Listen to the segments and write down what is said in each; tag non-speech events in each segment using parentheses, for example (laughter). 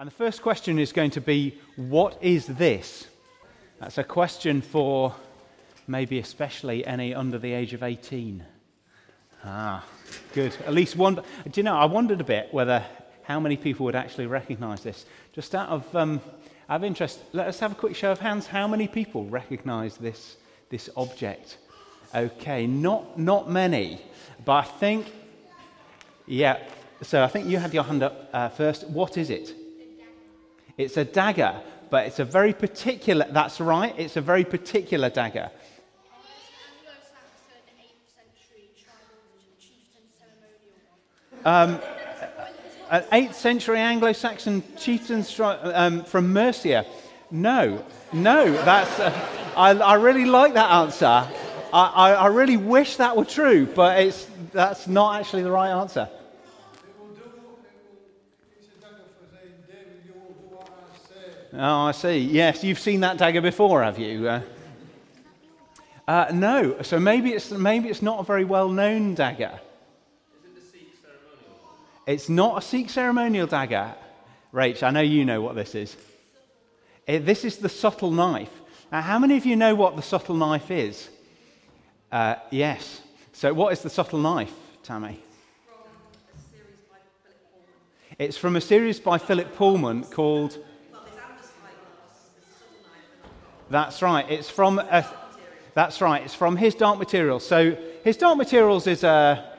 And the first question is going to be what is this? That's a question for maybe especially any under the age of 18. Ah, good. At least one. Do you know, I wondered a bit whether how many people would actually recognize this. Just out of, um, out of interest, let us have a quick show of hands. How many people recognize this, this object? Okay, not, not many, but I think, yeah, so I think you had your hand up uh, first. What is it? It's a dagger, but it's a very particular, that's right, it's a very particular dagger. Um, an 8th century Anglo Saxon chieftain um, from Mercia. No, no, that's, uh, I, I, really like that answer. I, I, I really wish that were true, but it's, that's not actually the right answer. Oh, I see. Yes, you've seen that dagger before, have you? Uh, uh, no. So maybe it's, maybe it's not a very well known dagger. It's not a Sikh ceremonial dagger. Rach, I know you know what this is. It, this is the subtle knife. Now, how many of you know what the subtle knife is? Uh, yes. So, what is the subtle knife, Tammy? It's from a series by Philip Pullman called that's right. It's from a, that's right. It's from his Dark Materials. So his Dark Materials is a,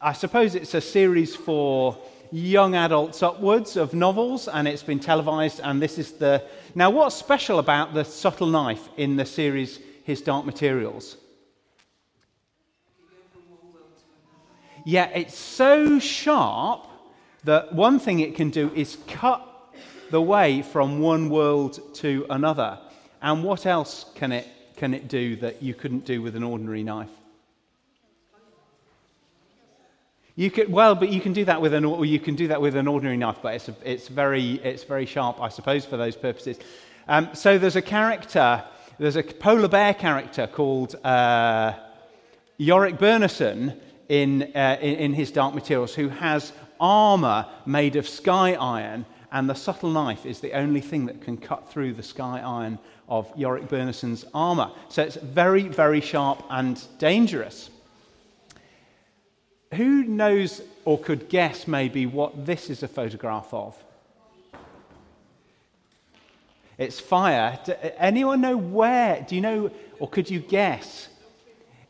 I suppose it's a series for young adults upwards of novels, and it's been televised. And this is the now. What's special about the subtle knife in the series His Dark Materials? Yeah, it's so sharp that one thing it can do is cut the way from one world to another. And what else can it, can it do that you couldn't do with an ordinary knife? You could, well, but you can do that with an, you can do that with an ordinary knife, but it's, a, it's, very, it's very sharp, I suppose, for those purposes. Um, so there's a character, there's a polar bear character called uh, Iorek Byrnison in, uh, in, in his Dark Materials who has armor made of sky iron, and the subtle knife is the only thing that can cut through the sky iron of Iorek Byrnison's armor. So it's very, very sharp and dangerous. Who knows or could guess maybe what this is a photograph of? It's fire. Do anyone know where? Do you know, or could you guess?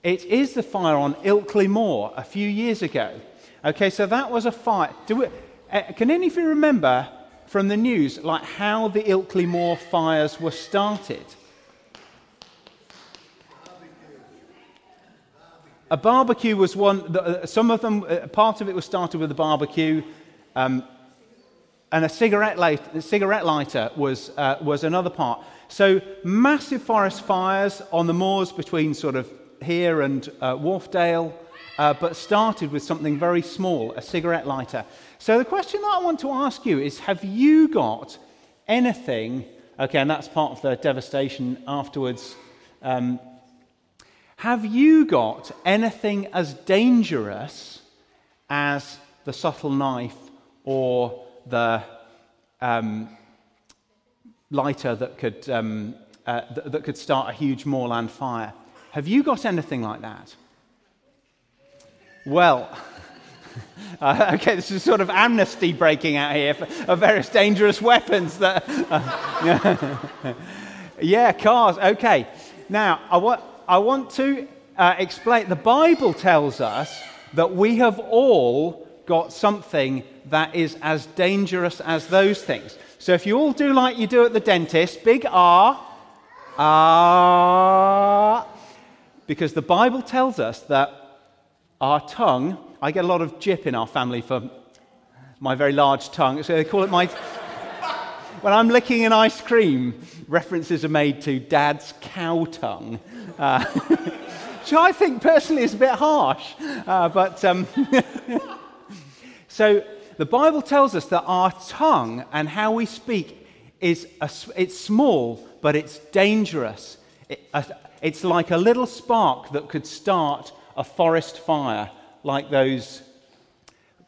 It is the fire on Ilkley Moor a few years ago. Okay, so that was a fire. We, uh, can any of you remember from the news, like how the Ilkley Moor fires were started. A barbecue was one, uh, some of them, uh, part of it was started with a barbecue, um, and a cigarette, light, a cigarette lighter was, uh, was another part. So, massive forest fires on the moors between sort of here and uh, Wharfedale, uh, but started with something very small, a cigarette lighter. So the question that I want to ask you is have you got anything, okay, and that's part of the devastation afterwards. Um, have you got anything as dangerous as the subtle knife or the um, lighter that could, um, uh, th- that could start a huge moorland fire? Have you got anything like that? Well, (laughs) Uh, okay, this is sort of amnesty breaking out here for, of various dangerous weapons. That, uh, (laughs) yeah, cars. Okay. Now, I want, I want to uh, explain. The Bible tells us that we have all got something that is as dangerous as those things. So if you all do like you do at the dentist, big R, R, because the Bible tells us that our tongue I get a lot of jip in our family for my very large tongue. So they call it my. (laughs) when I'm licking an ice cream, references are made to dad's cow tongue. Uh, (laughs) which I think personally is a bit harsh. Uh, but um, (laughs) so the Bible tells us that our tongue and how we speak is a, it's small, but it's dangerous. It, uh, it's like a little spark that could start a forest fire like those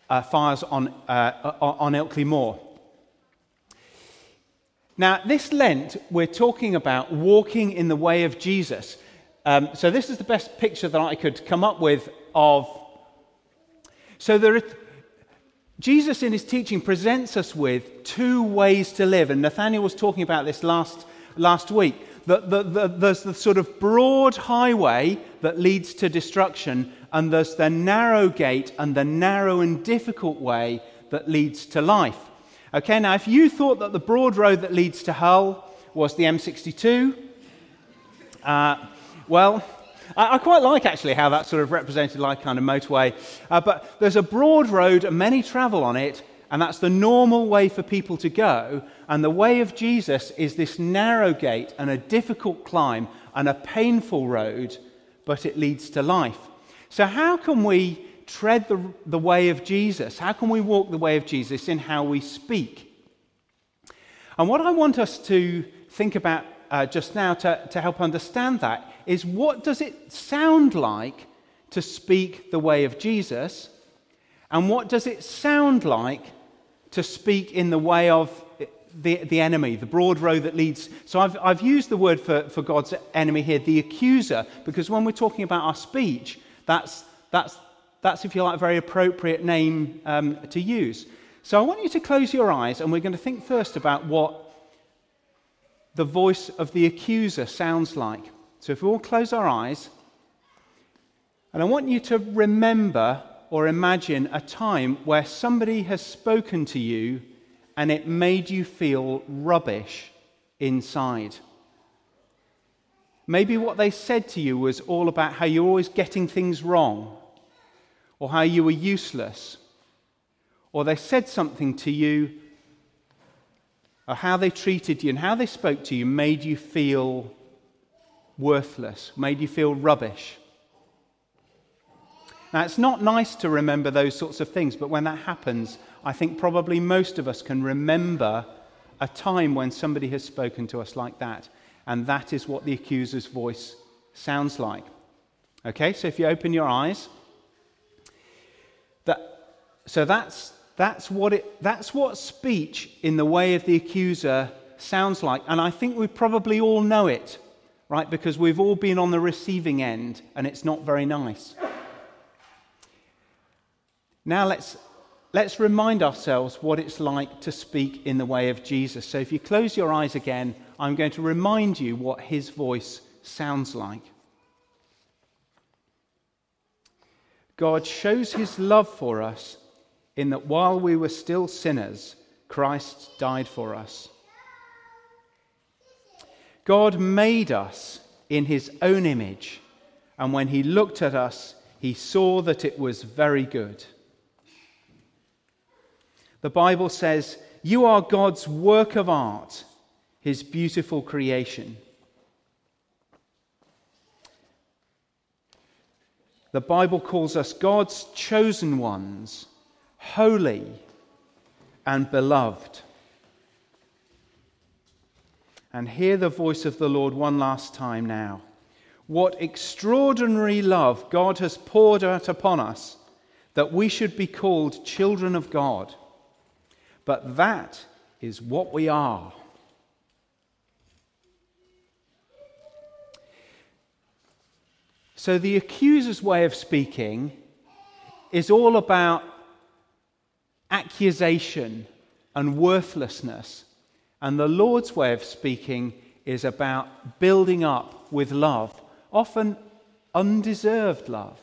uh, fires on, uh, on Ilkley Moor. Now, this Lent, we're talking about walking in the way of Jesus. Um, so, this is the best picture that I could come up with of. So, there are, Jesus in his teaching presents us with two ways to live. And Nathaniel was talking about this last, last week. The, the, the, there's the sort of broad highway that leads to destruction, and there's the narrow gate and the narrow and difficult way that leads to life. Okay, now if you thought that the broad road that leads to Hull was the M62, uh, well, I, quite like actually how that's sort of represented like kind of motorway. Uh, but there's a broad road and many travel on it, and that's the normal way for people to go. And the way of Jesus is this narrow gate and a difficult climb and a painful road, but it leads to life. So, how can we tread the, the way of Jesus? How can we walk the way of Jesus in how we speak? And what I want us to think about uh, just now to, to help understand that is what does it sound like to speak the way of Jesus? And what does it sound like to speak in the way of the, the enemy, the broad road that leads. So I've, I've used the word for, for God's enemy here, the accuser, because when we're talking about our speech, that's, that's that's, if you like, a very appropriate name um, to use. So I want you to close your eyes, and we're going to think first about what the voice of the accuser sounds like. So if we all close our eyes, and I want you to remember or imagine a time where somebody has spoken to you and it made you feel rubbish inside. Maybe what they said to you was all about how you're always getting things wrong or how you were useless, or they said something to you, or how they treated you and how they spoke to you made you feel worthless, made you feel rubbish. Now, it's not nice to remember those sorts of things, but when that happens, I think probably most of us can remember a time when somebody has spoken to us like that. And that is what the accuser's voice sounds like. Okay, so if you open your eyes, that, so that's, that's, what it, that's what speech in the way of the accuser sounds like. And I think we probably all know it, right? Because we've all been on the receiving end and it's not very nice. Now let's, let's remind ourselves what it's like to speak in the way of Jesus. So if you close your eyes again, I'm going to remind you what his voice sounds like. God shows his love for us in that while we were still sinners, Christ died for us. God made us in his own image, and when he looked at us, he saw that it was very good. The Bible says, You are God's work of art, his beautiful creation. The Bible calls us God's chosen ones holy, and beloved. And hear the voice of the Lord one last time now. What extraordinary love God has poured out upon us that we should be called children of God. But that is what we are. So the accuser's way of speaking is all about accusation and worthlessness. And the Lord's way of speaking is about building up with love, often undeserved love.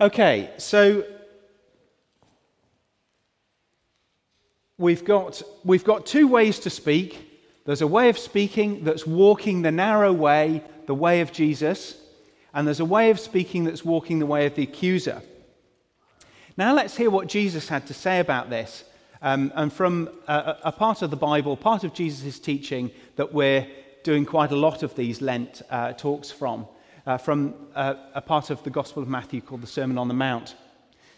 Okay, so we've got, we've got two ways to speak. There's a way of speaking that's walking the narrow way, the way of Jesus, and there's a way of speaking that's walking the way of the accuser. Now let's hear what Jesus had to say about this. Um, and from a, a, part of the Bible, part of Jesus' teaching that we're doing quite a lot of these Lent uh, talks from, uh, from a part of the Gospel of Matthew called the Sermon on the Mount.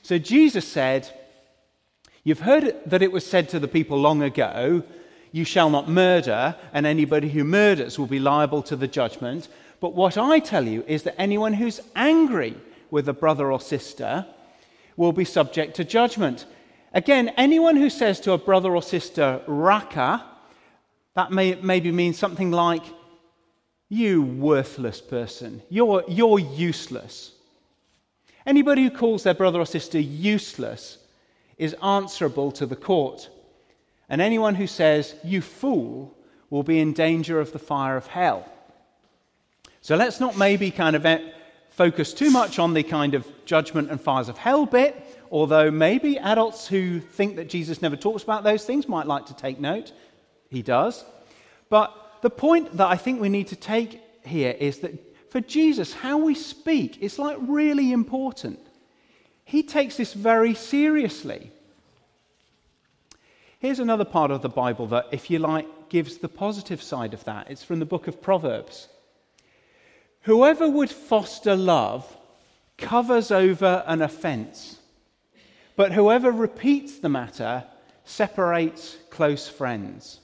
So Jesus said, You've heard that it was said to the people long ago, You shall not murder, and anybody who murders will be liable to the judgment. But what I tell you is that anyone who's angry with a brother or sister, will be subject to judgment. Again, anyone who says to a brother or sister, raka, that may maybe mean something like, you worthless person, you're, you're useless. Anybody who calls their brother or sister useless is answerable to the court. And anyone who says, you fool, will be in danger of the fire of hell. So let's not maybe kind of eh, focus too much on the kind of judgment and fires of hell bit, although maybe adults who think that Jesus never talks about those things might like to take note. He does. But the point that I think we need to take here is that for Jesus, how we speak is like really important. He takes this very seriously. Here's another part of the Bible that, if you like, gives the positive side of that. It's from the book of Proverbs. Whoever would foster love covers over an offense, but whoever repeats the matter separates close friends.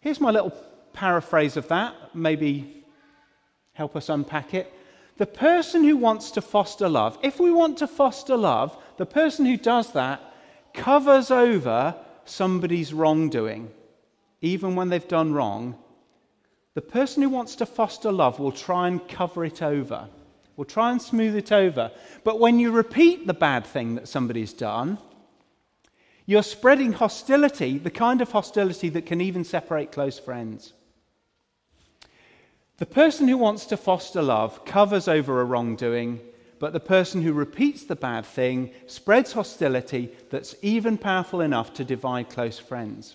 Here's my little paraphrase of that, maybe help us unpack it. The person who wants to foster love, if we want to foster love, the person who does that covers over somebody's wrongdoing, even when they've done wrong. The person who wants to foster love will try and cover it over, will try and smooth it over. But when you repeat the bad thing that somebody's done, you're spreading hostility, the kind of hostility that can even separate close friends. The person who wants to foster love covers over a wrongdoing, but the person who repeats the bad thing spreads hostility that's even powerful enough to divide close friends.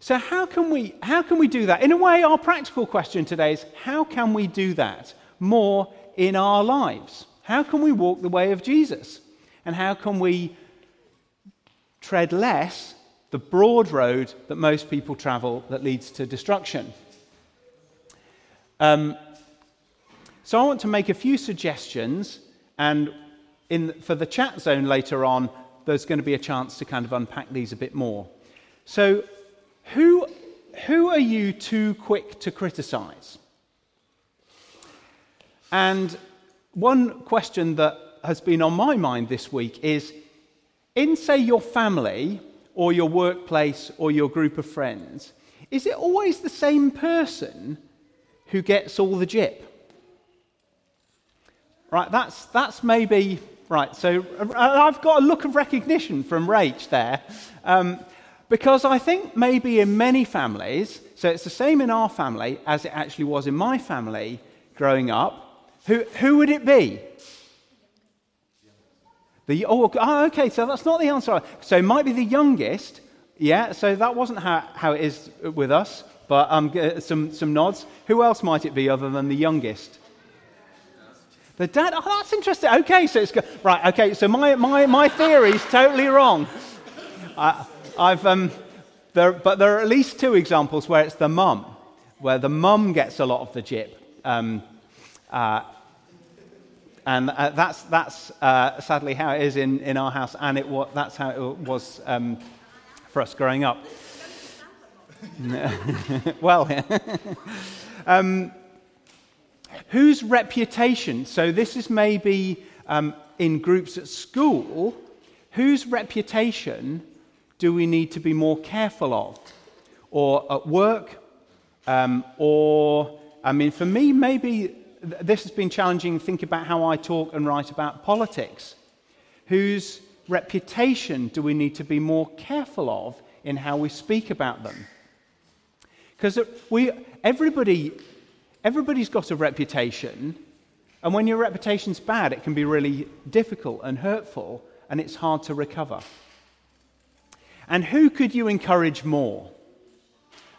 So, how can, we, how can we do that? In a way, our practical question today is how can we do that more in our lives? How can we walk the way of Jesus? And how can we tread less the broad road that most people travel that leads to destruction. Um, so I want to make a few suggestions, and in, for the chat zone later on, there's going to be a chance to kind of unpack these a bit more. So, who, who are you too quick to criticize? And one question that has been on my mind this week is in, say, your family or your workplace or your group of friends, is it always the same person who gets all the jip? Right, that's, that's maybe, right, so I've got a look of recognition from Rach there. Um, because I think maybe in many families, so it's the same in our family as it actually was in my family growing up, who, who would it be? The, oh, oh, okay, so that's not the answer. So it might be the youngest. Yeah, so that wasn't how, how it is with us, but um, some, some nods. Who else might it be other than the youngest? The dad? Oh, that's interesting. Okay, so it's right. Okay, so my, my, my theory is totally wrong. I, I've, um, there, but there are at least two examples where it's the mum, where the mum gets a lot of the jip. Um, uh, and uh, that's, that's uh, sadly how it is in, in our house, and it that's how it was um, for us growing up. (laughs) well, (laughs) um, whose reputation? So, this is maybe um, in groups at school. Whose reputation do we need to be more careful of? Or at work? Um, or, I mean, for me, maybe this has been challenging. Think about how I talk and write about politics. Whose reputation do we need to be more careful of in how we speak about them? Because we, everybody, everybody's got a reputation, and when your reputation's bad, it can be really difficult and hurtful, and it's hard to recover. And who could you encourage more?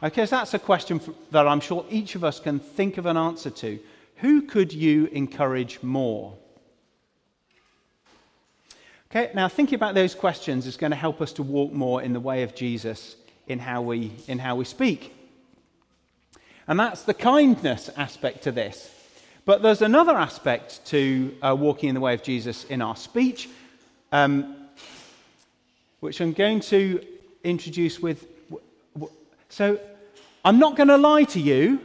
Okay, so that's a question that I'm sure each of us can think of an answer to. Who could you encourage more? Okay, now thinking about those questions is going to help us to walk more in the way of Jesus in how we, in how we speak. And that's the kindness aspect to this. But there's another aspect to uh, walking in the way of Jesus in our speech, um, which I'm going to introduce with. So, I'm not going to lie to you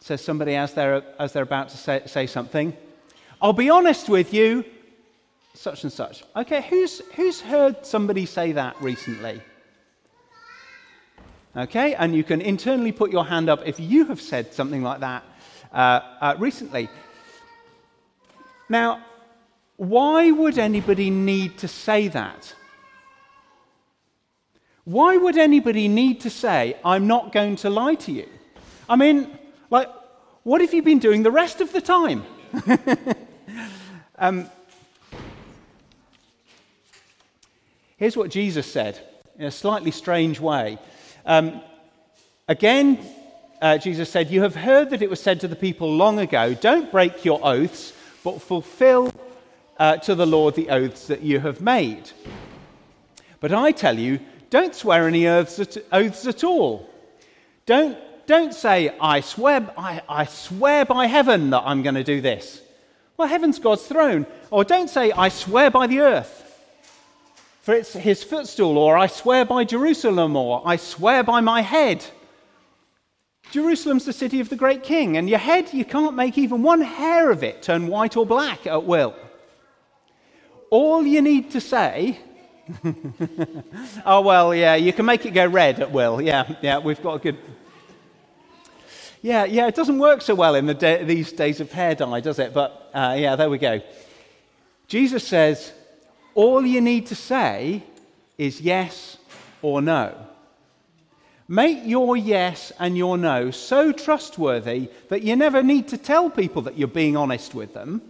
says somebody as they're, as they're about to say, say something. I'll be honest with you. such and such. Okay, who's, who's heard somebody say that recently? Okay, and you can internally put your hand up if you have said something like that uh, uh, recently. Now, why would anybody need to say that? Why would anybody need to say, I'm not going to lie to you? I mean, like, what have you been doing the rest of the time? (laughs) um, here's what Jesus said in a slightly strange way. Um, again, uh, Jesus said, You have heard that it was said to the people long ago, don't break your oaths, but fulfill uh, to the Lord the oaths that you have made. But I tell you, don't swear any oaths at, oaths at all. Don't, don't say, I swear, I, I swear by heaven that I'm going to do this. Well, heaven's God's throne. Or don't say, I swear by the earth for it's his footstool, or I swear by Jerusalem, or I swear by my head. Jerusalem's the city of the great king, and your head, you can't make even one hair of it turn white or black at will. All you need to say, (laughs) oh, well, yeah, you can make it go red at will. Yeah, yeah, we've got a good. Yeah, yeah, it doesn't work so well in the de- these days of hair dye, does it? But uh, yeah, there we go. Jesus says, all you need to say is yes or no. Make your yes and your no so trustworthy that you never need to tell people that you're being honest with them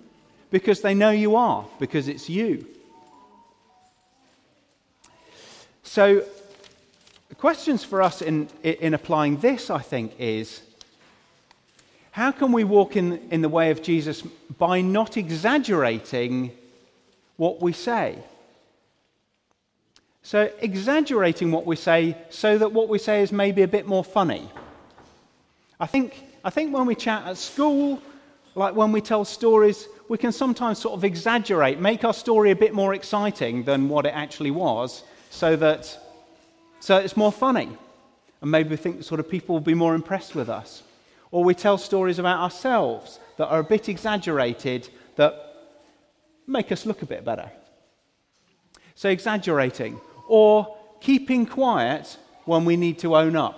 because they know you are, because it's you. So, the questions for us in, in applying this, I think, is how can we walk in, in the way of Jesus by not exaggerating what we say. So, exaggerating what we say so that what we say is maybe a bit more funny. I think, I think when we chat at school, like when we tell stories, we can sometimes sort of exaggerate, make our story a bit more exciting than what it actually was, so that so it's more funny. And maybe we think sort of people will be more impressed with us. Or we tell stories about ourselves that are a bit exaggerated, that make us look a bit better. So, exaggerating or keeping quiet when we need to own up.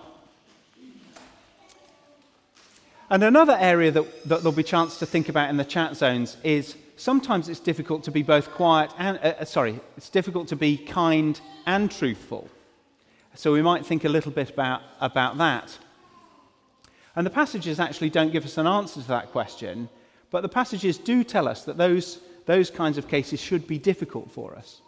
And another area that, that there'll be chance to think about in the chat zones is sometimes it's difficult to be both quiet and, uh, uh, sorry, it's difficult to be kind and truthful. So we might think a little bit about, about that. And the passages actually don't give us an answer to that question, but the passages do tell us that those those kinds of cases should be difficult for us.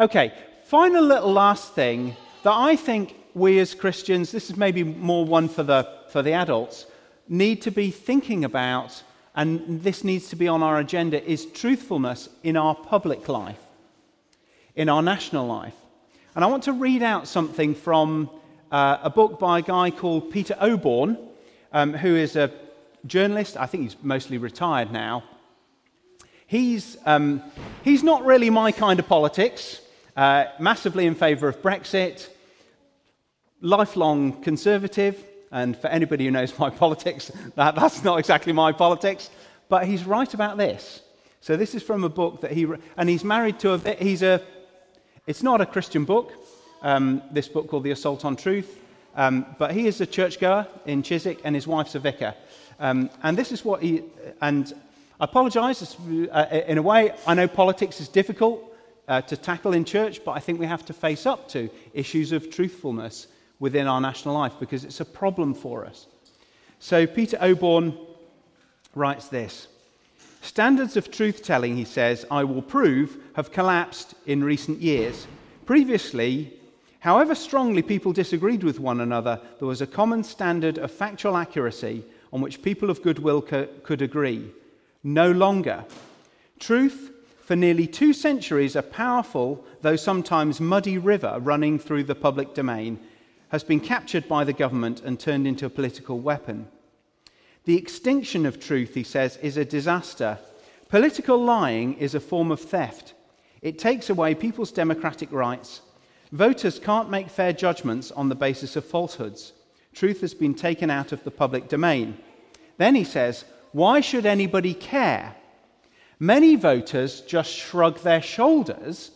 Okay, final little last thing that I think we as Christians, this is maybe more one for the, for the adults, need to be thinking about, and this needs to be on our agenda, is truthfulness in our public life, in our national life. And I want to read out something from uh, a book by a guy called Peter Oborne, um, who is a journalist. I think he's mostly retired now. He's, um, he's not really my kind of politics, uh, massively in favour of Brexit, lifelong conservative, and for anybody who knows (laughs) my politics, that, that's not exactly my politics, but he's right about this. So this is from a book that he, and he's married to a, he's a, it's not a Christian book, um, this book called The Assault on Truth, um, but he is a churchgoer in Chiswick and his wife's a vicar. Um, and this is what he, and I apologize uh, in a way. I know politics is difficult uh, to tackle in church, but I think we have to face up to issues of truthfulness within our national life because it's a problem for us. So, Peter Oborne writes this Standards of truth telling, he says, I will prove, have collapsed in recent years. Previously, however strongly people disagreed with one another, there was a common standard of factual accuracy on which people of goodwill co- could agree no longer. Truth, for nearly two centuries, a powerful, though sometimes muddy river running through the public domain, has been captured by the government and turned into a political weapon. The extinction of truth, he says, is a disaster. Political lying is a form of theft. It takes away people's democratic rights. Voters can't make fair judgments on the basis of falsehoods. Truth has been taken out of the public domain. Then he says, why should anybody care? Many voters just shrug their shoulders.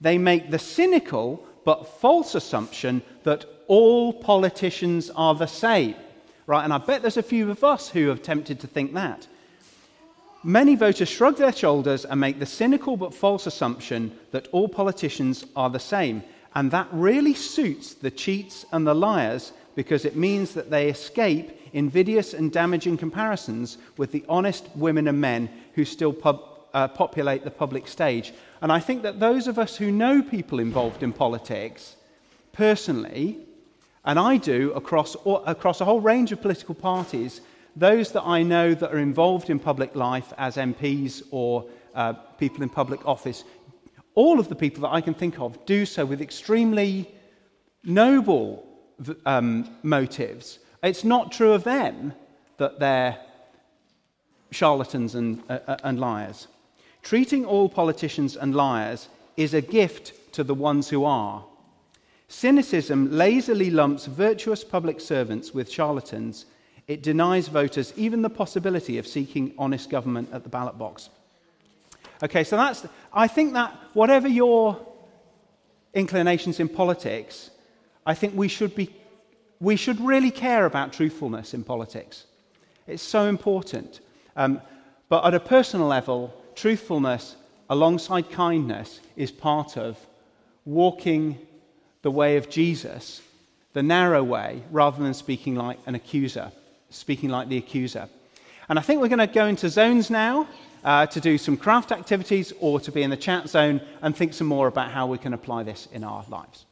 They make the cynical but false assumption that all politicians are the same. Right, and I bet there's a few of us who have tempted to think that. Many voters shrug their shoulders and make the cynical but false assumption that all politicians are the same. And that really suits the cheats and the liars because it means that they escape invidious and damaging comparisons with the honest women and men who still pub, uh, populate the public stage. And I think that those of us who know people involved in politics personally, and I do across, across a whole range of political parties, those that I know that are involved in public life as MPs or uh, people in public office, all of the people that I can think of do so with extremely noble um, motives. It's not true of them that they're charlatans and, uh, uh, and liars. Treating all politicians and liars is a gift to the ones who are. Cynicism lazily lumps virtuous public servants with charlatans it denies voters even the possibility of seeking honest government at the ballot box. Okay, so that's, I think that whatever your inclinations in politics, I think we should be, we should really care about truthfulness in politics. It's so important. Um, but at a personal level, truthfulness alongside kindness is part of walking the way of Jesus, the narrow way, rather than speaking like an accuser speaking like the accuser. And I think we're going to go into zones now uh, to do some craft activities or to be in the chat zone and think some more about how we can apply this in our lives.